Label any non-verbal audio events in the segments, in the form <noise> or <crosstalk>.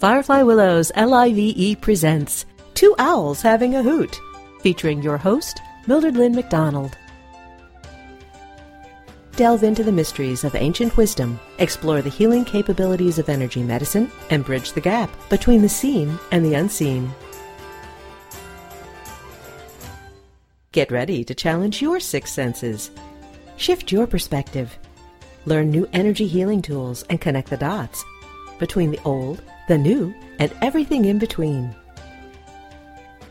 Firefly Willows LIVE presents Two Owls Having a Hoot, featuring your host, Mildred Lynn McDonald. Delve into the mysteries of ancient wisdom, explore the healing capabilities of energy medicine, and bridge the gap between the seen and the unseen. Get ready to challenge your six senses. Shift your perspective. Learn new energy healing tools and connect the dots between the old, the new, and everything in between.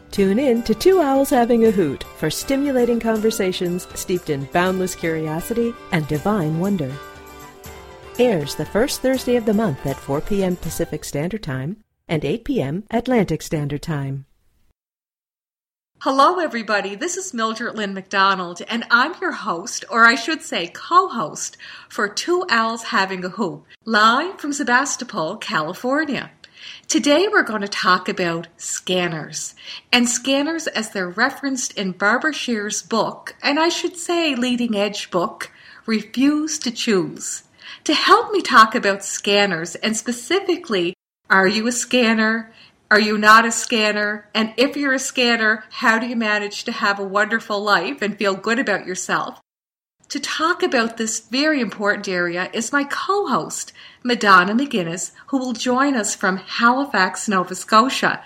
Tune in to Two Owls Having a Hoot for stimulating conversations steeped in boundless curiosity and divine wonder. Airs the first Thursday of the month at 4 p.m. Pacific Standard Time and 8 p.m. Atlantic Standard Time. Hello, everybody. This is Mildred Lynn McDonald, and I'm your host, or I should say co host, for Two Owls Having a Hoot, live from Sebastopol, California. Today, we're going to talk about scanners, and scanners as they're referenced in Barbara Sher's book, and I should say leading edge book, Refuse to Choose. To help me talk about scanners, and specifically, are you a scanner? Are you not a scanner? And if you're a scanner, how do you manage to have a wonderful life and feel good about yourself? To talk about this very important area is my co host, Madonna MacInnis, who will join us from Halifax, Nova Scotia.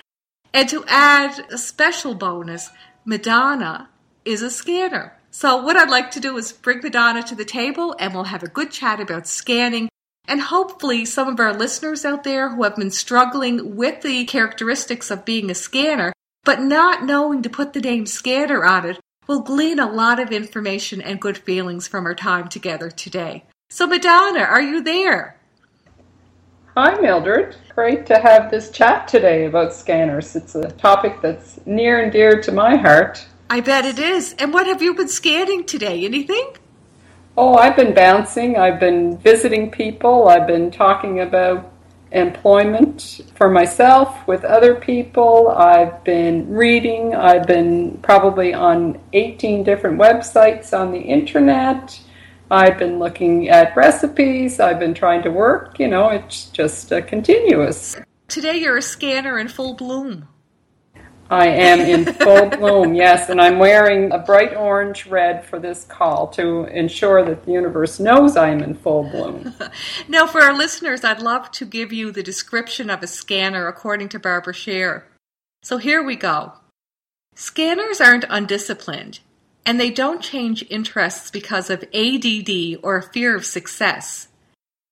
And to add a special bonus, Madonna is a scanner. So, what I'd like to do is bring Madonna to the table and we'll have a good chat about scanning and hopefully, some of our listeners out there who have been struggling with the characteristics of being a scanner, but not knowing to put the name scanner on it, will glean a lot of information and good feelings from our time together today. So, Madonna, are you there? Hi, Mildred. Great to have this chat today about scanners. It's a topic that's near and dear to my heart. I bet it is. And what have you been scanning today? Anything? Oh, I've been bouncing. I've been visiting people. I've been talking about employment for myself with other people. I've been reading. I've been probably on 18 different websites on the internet. I've been looking at recipes. I've been trying to work. You know, it's just a continuous. Today you're a scanner in full bloom. I am in full bloom, yes, and I'm wearing a bright orange red for this call to ensure that the universe knows I am in full bloom. <laughs> now, for our listeners, I'd love to give you the description of a scanner according to Barbara Sher. So here we go. Scanners aren't undisciplined, and they don't change interests because of ADD or fear of success.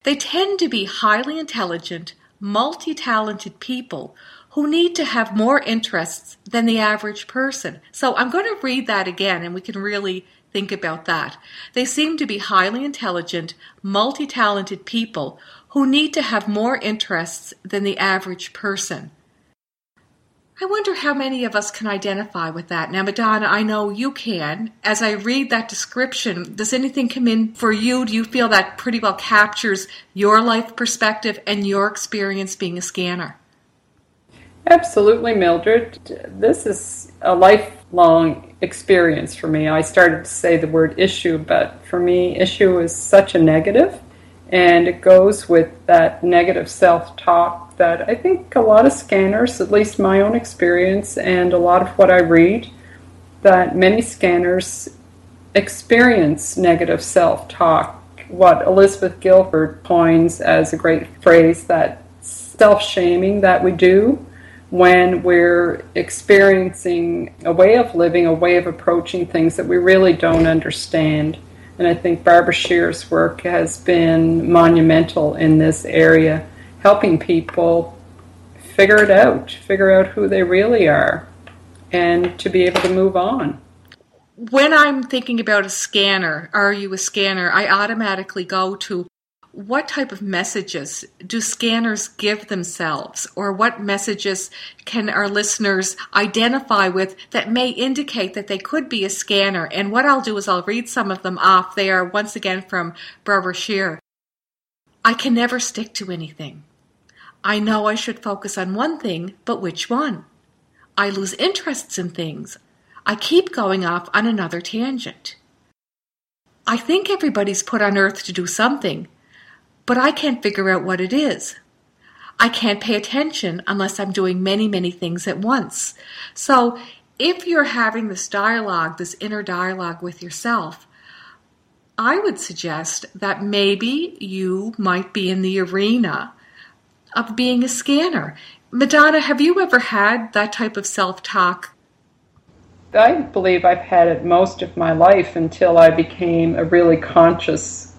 They tend to be highly intelligent, multi talented people who need to have more interests than the average person. So I'm going to read that again and we can really think about that. They seem to be highly intelligent, multi talented people who need to have more interests than the average person. I wonder how many of us can identify with that. Now, Madonna, I know you can. As I read that description, does anything come in for you? Do you feel that pretty well captures your life perspective and your experience being a scanner? Absolutely, Mildred. This is a lifelong experience for me. I started to say the word issue, but for me, issue is such a negative, and it goes with that negative self talk that I think a lot of scanners, at least my own experience, and a lot of what I read, that many scanners experience negative self talk. What Elizabeth Gilbert coins as a great phrase that self shaming that we do when we're experiencing a way of living, a way of approaching things that we really don't understand. And I think Barbara Sher's work has been monumental in this area, helping people figure it out, figure out who they really are, and to be able to move on. When I'm thinking about a scanner, are you a scanner? I automatically go to what type of messages do scanners give themselves, or what messages can our listeners identify with that may indicate that they could be a scanner? And what I'll do is I'll read some of them off. They are once again from Barbara Sher. I can never stick to anything. I know I should focus on one thing, but which one? I lose interests in things. I keep going off on another tangent. I think everybody's put on earth to do something, but I can't figure out what it is. I can't pay attention unless I'm doing many, many things at once. So if you're having this dialogue, this inner dialogue with yourself, I would suggest that maybe you might be in the arena of being a scanner. Madonna, have you ever had that type of self talk? I believe I've had it most of my life until I became a really conscious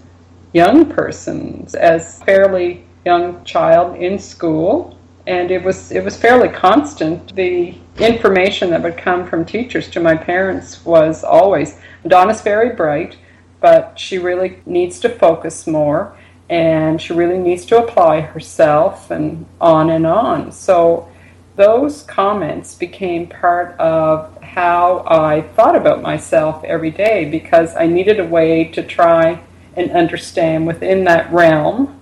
young persons As fairly young child in school, and it was it was fairly constant. The information that would come from teachers to my parents was always Donna's very bright, but she really needs to focus more and she really needs to apply herself and on and on. So those comments became part of how I thought about myself every day because I needed a way to try and understand within that realm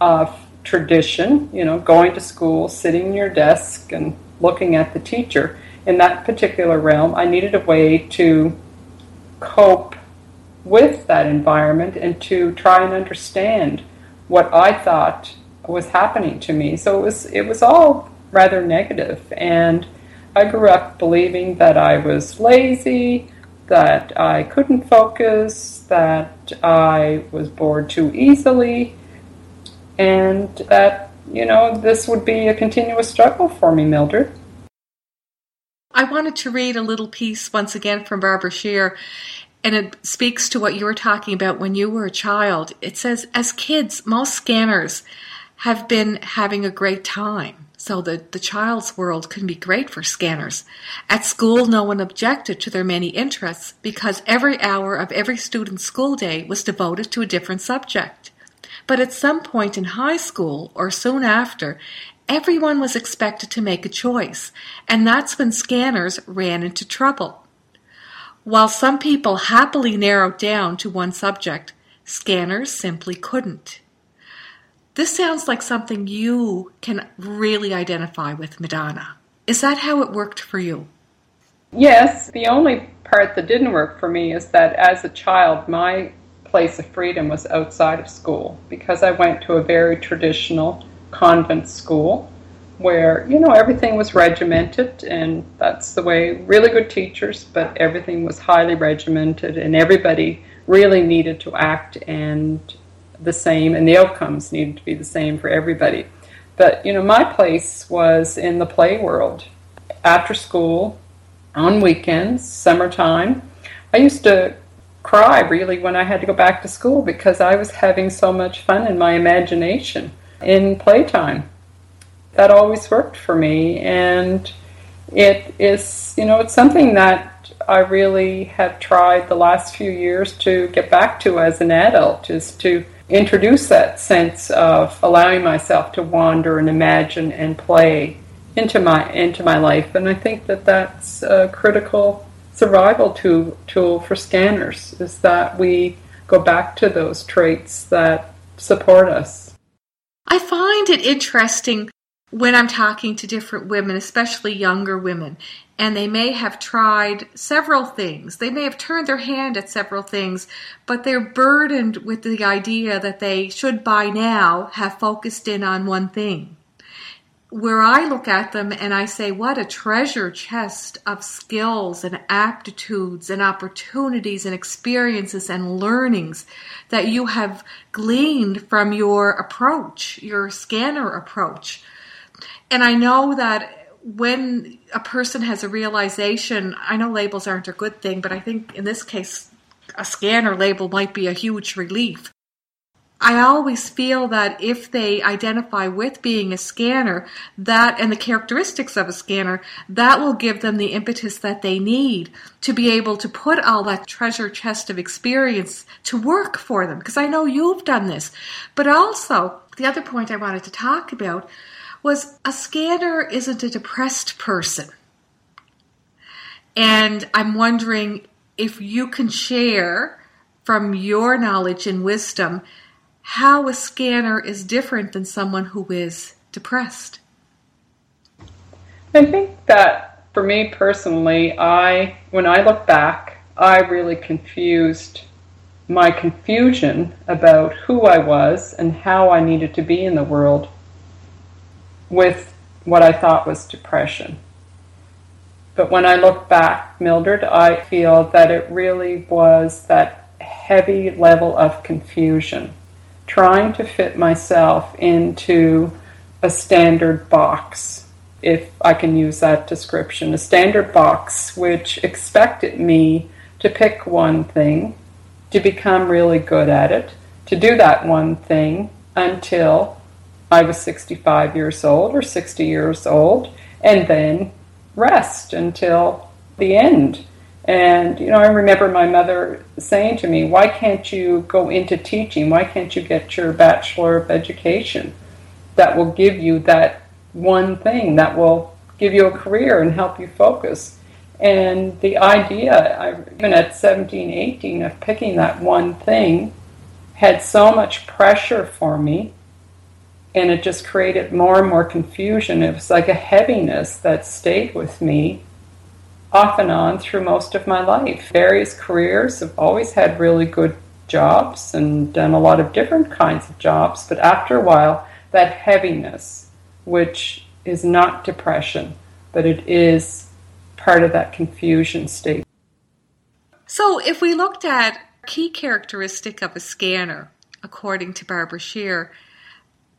of tradition, you know, going to school, sitting in your desk, and looking at the teacher. In that particular realm, I needed a way to cope with that environment and to try and understand what I thought was happening to me. So it was it was all rather negative and I grew up believing that I was lazy, that I couldn't focus, that I was bored too easily, and that, you know, this would be a continuous struggle for me, Mildred. I wanted to read a little piece once again from Barbara Sher, and it speaks to what you were talking about when you were a child. It says, as kids, most scanners have been having a great time. So the, the child's world can be great for scanners. At school, no one objected to their many interests because every hour of every student's school day was devoted to a different subject. But at some point in high school or soon after, everyone was expected to make a choice, and that's when scanners ran into trouble. While some people happily narrowed down to one subject, scanners simply couldn't. This sounds like something you can really identify with, Madonna. Is that how it worked for you? Yes. The only part that didn't work for me is that as a child, my place of freedom was outside of school because I went to a very traditional convent school where you know everything was regimented and that's the way really good teachers but everything was highly regimented and everybody really needed to act and the same and the outcomes needed to be the same for everybody but you know my place was in the play world after school on weekends summertime i used to cry really when I had to go back to school because I was having so much fun in my imagination in playtime. That always worked for me, and it is, you know, it's something that I really have tried the last few years to get back to as an adult, is to introduce that sense of allowing myself to wander and imagine and play into my into my life, and I think that that's a critical survival tool, tool for scanners is that we go back to those traits that support us. I find it interesting when I'm talking to different women, especially younger women, and they may have tried several things. They may have turned their hand at several things, but they're burdened with the idea that they should by now have focused in on one thing where I look at them and I say, what a treasure chest of skills and aptitudes and opportunities and experiences and learnings that you have gleaned from your approach, your scanner approach. And I know that when a person has a realization, I know labels aren't a good thing, but I think in this case, a scanner label might be a huge relief I always feel that if they identify with being a scanner, that and the characteristics of a scanner, that will give them the impetus that they need to be able to put all that treasure chest of experience to work for them. Because I know you've done this. But also, the other point I wanted to talk about was a scanner isn't a depressed person. And I'm wondering if you can share from your knowledge and wisdom how a scanner is different than someone who is depressed? I think that for me personally, I when I look back, I really confused my confusion about who I was and how I needed to be in the world with what I thought was depression. But when I look back, Mildred, I feel that it really was that heavy level of confusion, trying to fit myself into a standard box, if I can use that description, a standard box which expected me to pick one thing, to become really good at it, to do that one thing until I was 65 years old or 60 years old, and then rest until the end. And, you know, I remember my mother saying to me, Why can't you go into teaching? Why can't you get your Bachelor of Education that will give you that one thing that will give you a career and help you focus? And the idea, I, even at 17, 18, of picking that one thing had so much pressure for me and it just created more and more confusion. It was like a heaviness that stayed with me off and on through most of my life. Various careers have always had really good jobs and done a lot of different kinds of jobs, but after a while, that heaviness, which is not depression, but it is part of that confusion state. So, if we looked at key characteristic of a scanner, according to Barbara Sher,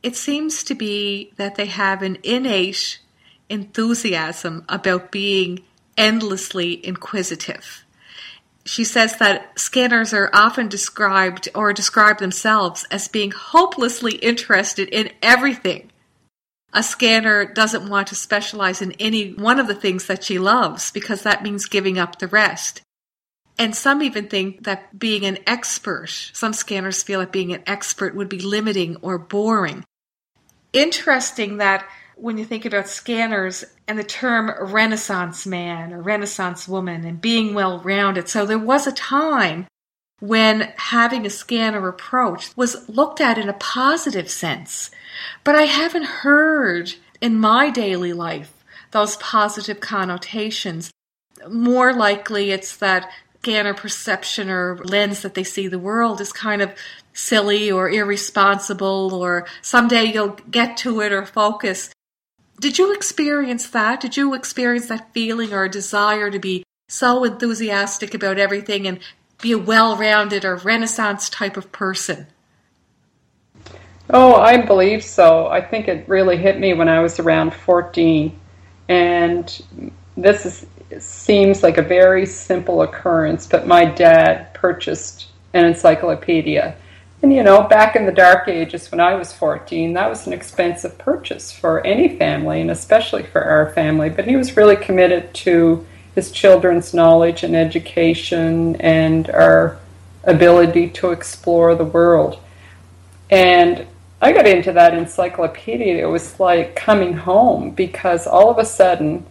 it seems to be that they have an innate enthusiasm about being endlessly inquisitive. She says that scanners are often described or describe themselves as being hopelessly interested in everything. A scanner doesn't want to specialize in any one of the things that she loves because that means giving up the rest. And some even think that being an expert, some scanners feel that being an expert would be limiting or boring interesting that when you think about scanners and the term Renaissance man or Renaissance woman and being well rounded. So there was a time when having a scanner approach was looked at in a positive sense. But I haven't heard in my daily life those positive connotations. More likely, it's that scanner perception or lens that they see the world is kind of silly or irresponsible or someday you'll get to it or focus. Did you experience that? Did you experience that feeling or desire to be so enthusiastic about everything and be a well rounded or renaissance type of person? Oh, I believe so. I think it really hit me when I was around 14. And this is, seems like a very simple occurrence, but my dad purchased an encyclopedia and you know, back in the dark ages when I was 14, that was an expensive purchase for any family, and especially for our family. But he was really committed to his children's knowledge and education and our ability to explore the world. And I got into that encyclopedia. It was like coming home because all of a sudden,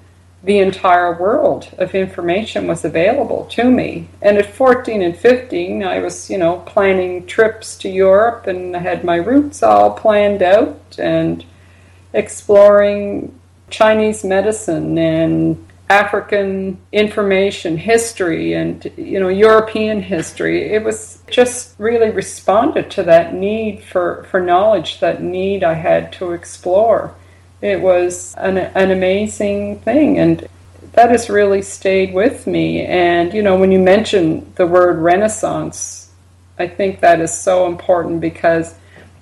the entire world of information was available to me. And at 14 and 15, I was, you know, planning trips to Europe and I had my routes all planned out and exploring Chinese medicine and African information, history, and you know European history. It was just really responded to that need for, for knowledge, that need I had to explore it was an, an amazing thing. And that has really stayed with me. And, you know, when you mention the word Renaissance, I think that is so important because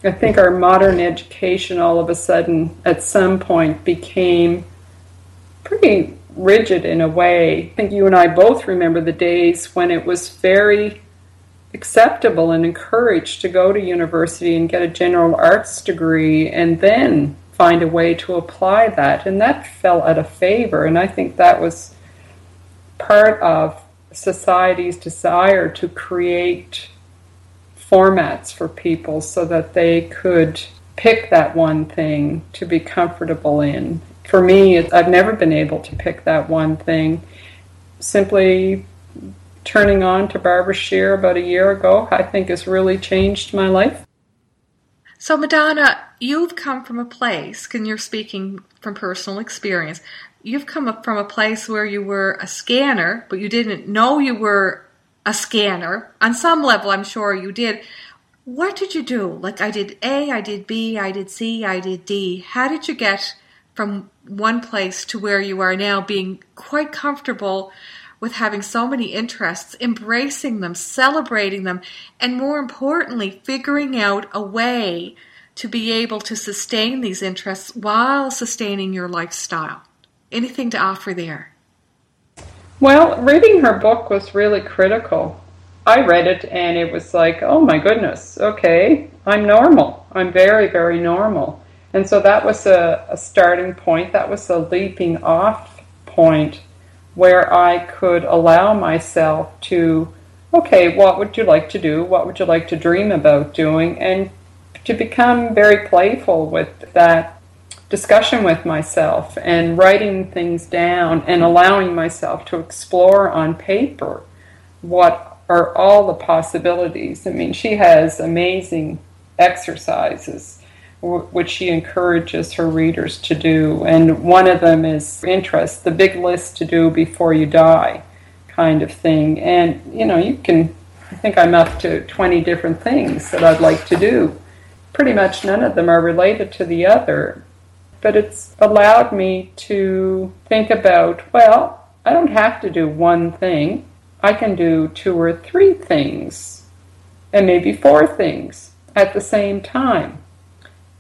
I think our modern education all of a sudden at some point became pretty rigid in a way. I think you and I both remember the days when it was very acceptable and encouraged to go to university and get a general arts degree and then find a way to apply that. And that fell out of favor. And I think that was part of society's desire to create formats for people so that they could pick that one thing to be comfortable in. For me, I've never been able to pick that one thing. Simply turning on to Barbara Sher about a year ago, I think has really changed my life. So, Madonna, you've come from a place, and you're speaking from personal experience, you've come from a place where you were a scanner, but you didn't know you were a scanner. On some level, I'm sure you did. What did you do? Like, I did A, I did B, I did C, I did D. How did you get from one place to where you are now, being quite comfortable with having so many interests, embracing them, celebrating them, and more importantly, figuring out a way to be able to sustain these interests while sustaining your lifestyle. Anything to offer there? Well, reading her book was really critical. I read it and it was like, oh my goodness, okay, I'm normal. I'm very, very normal. And so that was a, a starting point. That was a leaping off point where I could allow myself to, okay, what would you like to do? What would you like to dream about doing? And to become very playful with that discussion with myself and writing things down and allowing myself to explore on paper what are all the possibilities. I mean, she has amazing exercises which she encourages her readers to do. And one of them is interest, the big list to do before you die kind of thing. And, you know, you can, I think I'm up to 20 different things that I'd like to do. Pretty much none of them are related to the other. But it's allowed me to think about, well, I don't have to do one thing. I can do two or three things, and maybe four things at the same time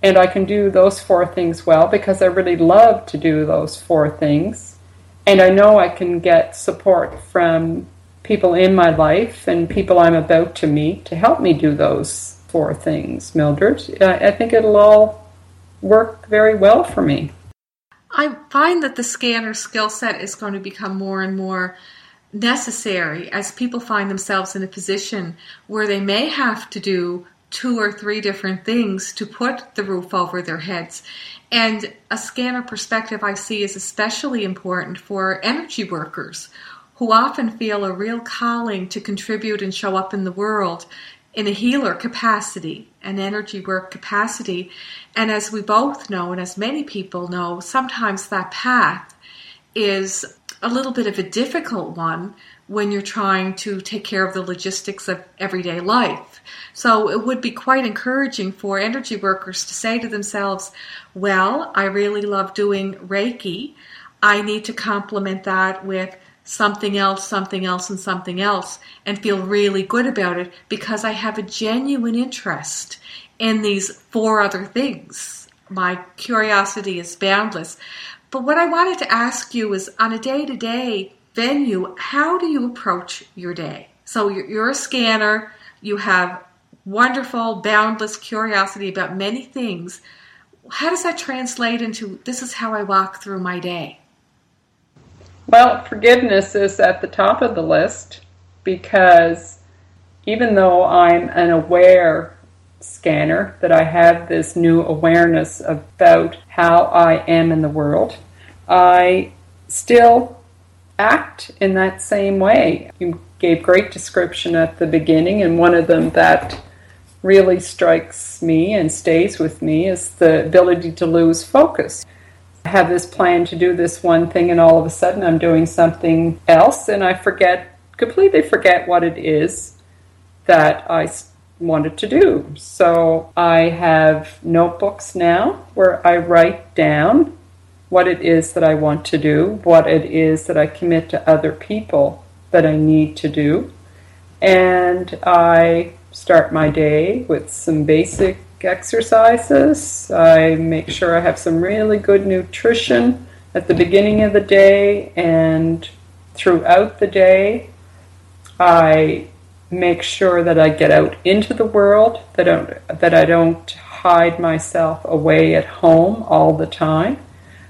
and I can do those four things well because I really love to do those four things. And I know I can get support from people in my life and people I'm about to meet to help me do those four things, Mildred. I think it'll all work very well for me. I find that the scanner skill set is going to become more and more necessary as people find themselves in a position where they may have to do two or three different things to put the roof over their heads. And a scanner perspective I see is especially important for energy workers who often feel a real calling to contribute and show up in the world in a healer capacity, an energy work capacity. And as we both know, and as many people know, sometimes that path is a little bit of a difficult one when you're trying to take care of the logistics of everyday life. So it would be quite encouraging for energy workers to say to themselves, well, I really love doing Reiki. I need to complement that with something else, something else, and something else, and feel really good about it because I have a genuine interest in these four other things. My curiosity is boundless. But what I wanted to ask you is on a day to day venue, how do you approach your day? So you're, you're a scanner, you have wonderful, boundless curiosity about many things. How does that translate into this is how I walk through my day? Well, forgiveness is at the top of the list because even though I'm an aware scanner, that I have this new awareness about how I am in the world, I still act in that same way. You gave great description at the beginning, and one of them that really strikes me and stays with me is the ability to lose focus. I have this plan to do this one thing, and all of a sudden I'm doing something else, and I forget, completely forget what it is that I wanted to do. So I have notebooks now where I write down what it is that I want to do, what it is that I commit to other people that I need to do. And I start my day with some basic exercises. I make sure I have some really good nutrition at the beginning of the day and throughout the day. I make sure that I get out into the world, that I don't, that I don't hide myself away at home all the time.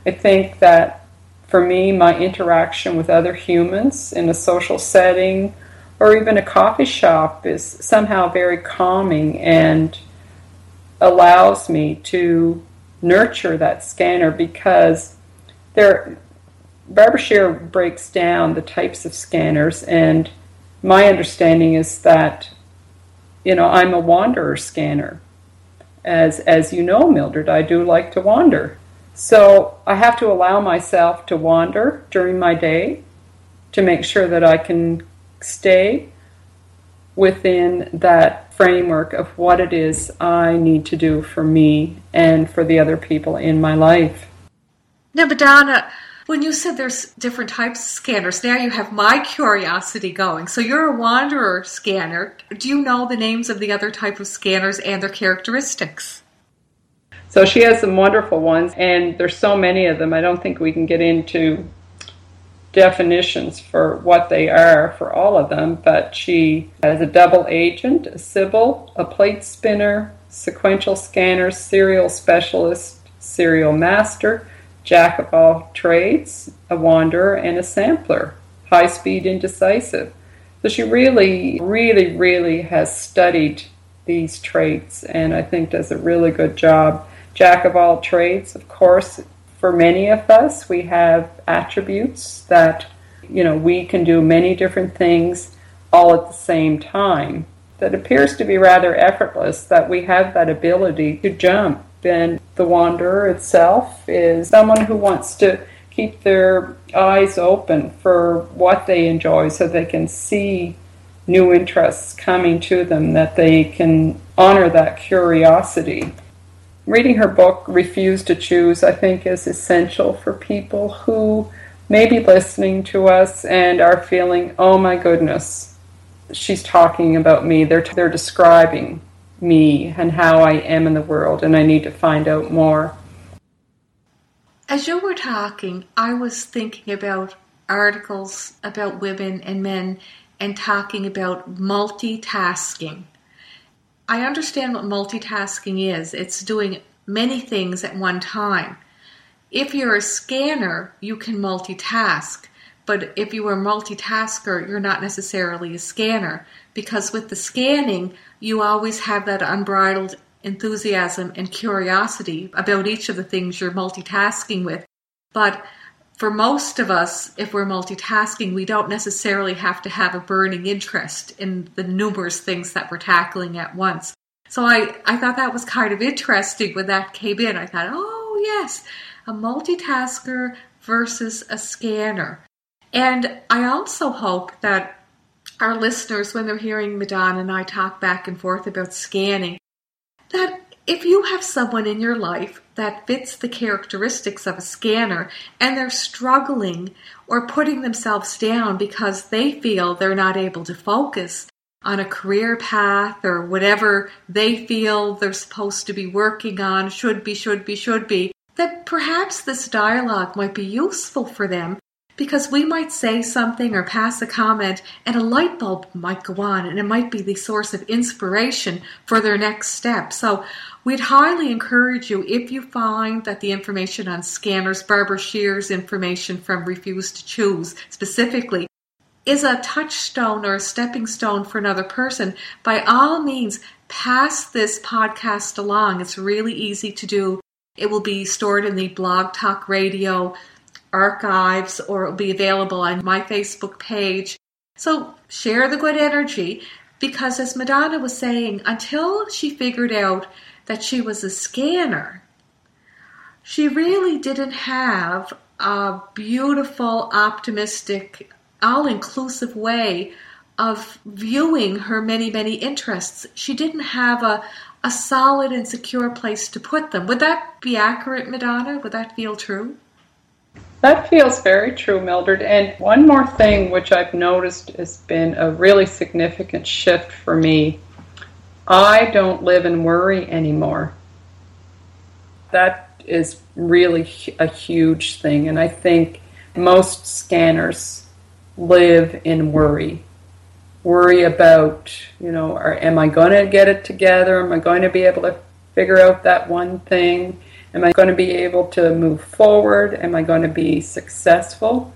I think that for me, my interaction with other humans in a social setting or even a coffee shop is somehow very calming and allows me to nurture that scanner because there Barbara Sher breaks down the types of scanners and my understanding is that you know I'm a wanderer scanner. As as you know Mildred I do like to wander so I have to allow myself to wander during my day to make sure that I can stay within that framework of what it is I need to do for me and for the other people in my life. Now, Madonna, when you said there's different types of scanners, now you have my curiosity going. So you're a wanderer scanner. Do you know the names of the other type of scanners and their characteristics? So she has some wonderful ones, and there's so many of them. I don't think we can get into definitions for what they are for all of them, but she has a double agent, a Sybil, a plate spinner, sequential scanner, serial specialist, serial master, jack of all trades, a wanderer, and a sampler, high speed indecisive. So she really, really, really has studied these traits and I think does a really good job. Jack of all trades, of course, for many of us, we have attributes that, you know, we can do many different things all at the same time. That appears to be rather effortless, that we have that ability to jump. And the wanderer itself is someone who wants to keep their eyes open for what they enjoy so they can see new interests coming to them, that they can honor that curiosity reading her book, Refuse to Choose, I think is essential for people who may be listening to us and are feeling, oh my goodness, she's talking about me. They're, they're describing me and how I am in the world, and I need to find out more. As you were talking, I was thinking about articles about women and men and talking about multitasking. I understand what multitasking is. It's doing many things at one time. If you're a scanner, you can multitask. But if you are a multitasker, you're not necessarily a scanner because with the scanning, you always have that unbridled enthusiasm and curiosity about each of the things you're multitasking with. But for most of us, if we're multitasking, we don't necessarily have to have a burning interest in the numerous things that we're tackling at once. So I, I thought that was kind of interesting when that came in. I thought, oh, yes, a multitasker versus a scanner. And I also hope that our listeners, when they're hearing Madonna and I talk back and forth about scanning, that if you have someone in your life that fits the characteristics of a scanner and they're struggling or putting themselves down because they feel they're not able to focus on a career path or whatever they feel they're supposed to be working on, should be, should be, should be, that perhaps this dialogue might be useful for them because we might say something or pass a comment and a light bulb might go on and it might be the source of inspiration for their next step. So we'd highly encourage you if you find that the information on scanners, Barbara Sher's information from Refuse to Choose specifically is a touchstone or a stepping stone for another person, by all means pass this podcast along. It's really easy to do. It will be stored in the Blog Talk Radio archives or it will be available on my Facebook page. So share the good energy because, as Madonna was saying, until she figured out that she was a scanner, she really didn't have a beautiful, optimistic, all inclusive way of viewing her many, many interests. She didn't have a, a solid and secure place to put them. Would that be accurate, Madonna? Would that feel true? That feels very true, Mildred. And one more thing which I've noticed has been a really significant shift for me I don't live in worry anymore. That is really a huge thing. And I think most scanners live in worry. Worry about, you know, are, am I going to get it together? Am I going to be able to figure out that one thing? Am I going to be able to move forward? Am I going to be successful?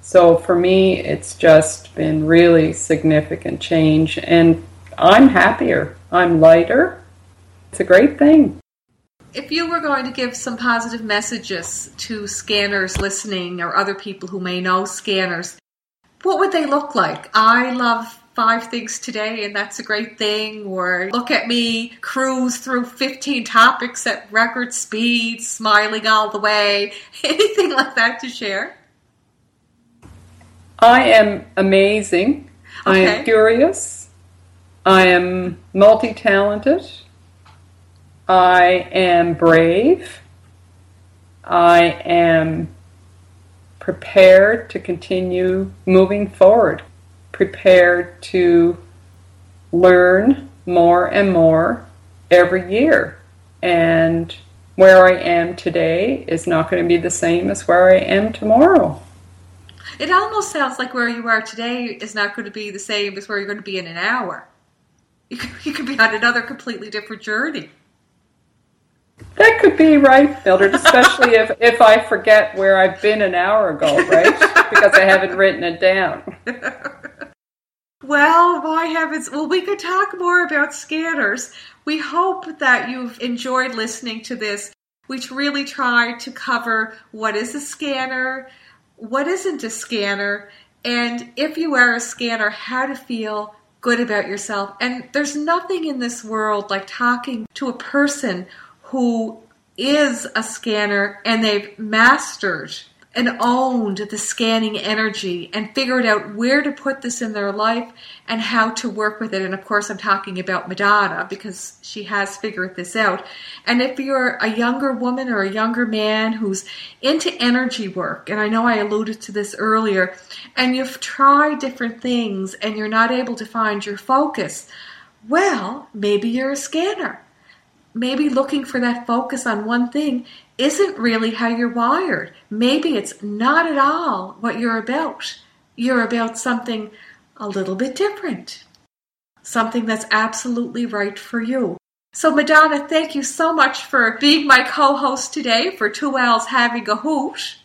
So for me, it's just been really significant change, and I'm happier. I'm lighter. It's a great thing. If you were going to give some positive messages to scanners listening or other people who may know scanners, what would they look like? I love five things today and that's a great thing or look at me cruise through 15 topics at record speed smiling all the way. <laughs> Anything like that to share? I am amazing. Okay. i am curious. I am multi-talented. I am brave. I am prepared to continue moving forward, prepared to learn more and more every year. And where I am today is not going to be the same as where I am tomorrow. It almost sounds like where you are today is not going to be the same as where you're going to be in an hour. You could, be on another completely different journey. That could be right, Mildred, especially if, <laughs> if I forget where I've been an hour ago, right? because I haven't written it down. <laughs> Well, my heavens. Well, we could talk more about scanners. We hope that you've enjoyed listening to this. We really tried to cover what is a scanner, what isn't a scanner, and if you are a scanner, how to feel good about yourself. And there's nothing in this world like talking to a person who is a scanner and they've mastered and owned the scanning energy and figured out where to put this in their life and how to work with it. And of course, I'm talking about Madonna because she has figured this out. And if you're a younger woman or a younger man who's into energy work, and I know I alluded to this earlier, and you've tried different things and you're not able to find your focus, well, maybe you're a scanner maybe looking for that focus on one thing isn't really how you're wired. Maybe it's not at all what you're about. You're about something a little bit different, something that's absolutely right for you. So, Madonna, thank you so much for being my co host today for Two Owls Having a Hoot.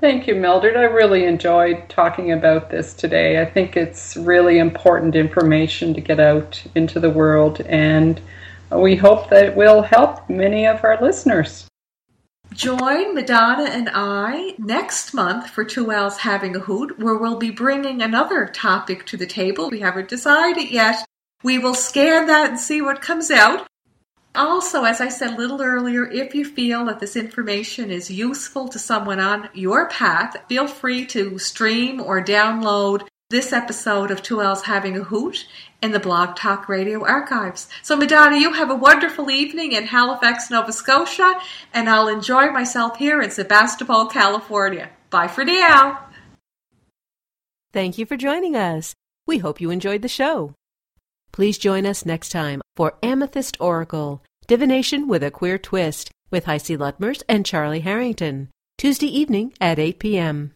Thank you, Mildred. I really enjoyed talking about this today. I think it's really important information to get out into the world, and we hope that it will help many of our listeners. Join Madonna and I next month for Two Owls Having a Hoot, where we'll be bringing another topic to the table. We haven't decided yet. We will scan that and see what comes out. Also, as I said a little earlier, if you feel that this information is useful to someone on your path, feel free to stream or download this episode of Two Owls Having a Hoot in the Blog Talk Radio archives. So, Madonna, you have a wonderful evening in Halifax, Nova Scotia, and I'll enjoy myself here in Sebastopol, California. Bye for now. Thank you for joining us. We hope you enjoyed the show. Please join us next time for Amethyst Oracle, Divination with a Queer Twist, with Heisey Lutmers and Charlie Harrington, Tuesday evening at 8 p.m.